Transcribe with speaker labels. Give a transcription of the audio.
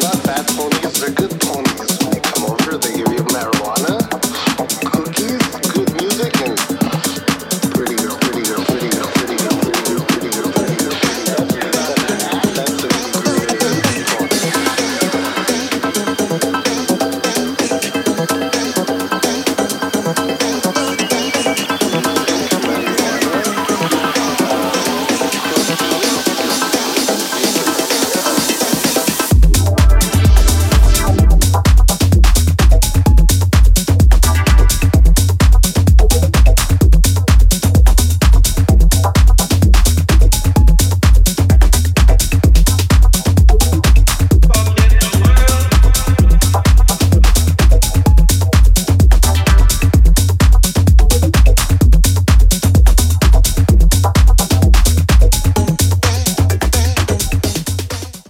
Speaker 1: love.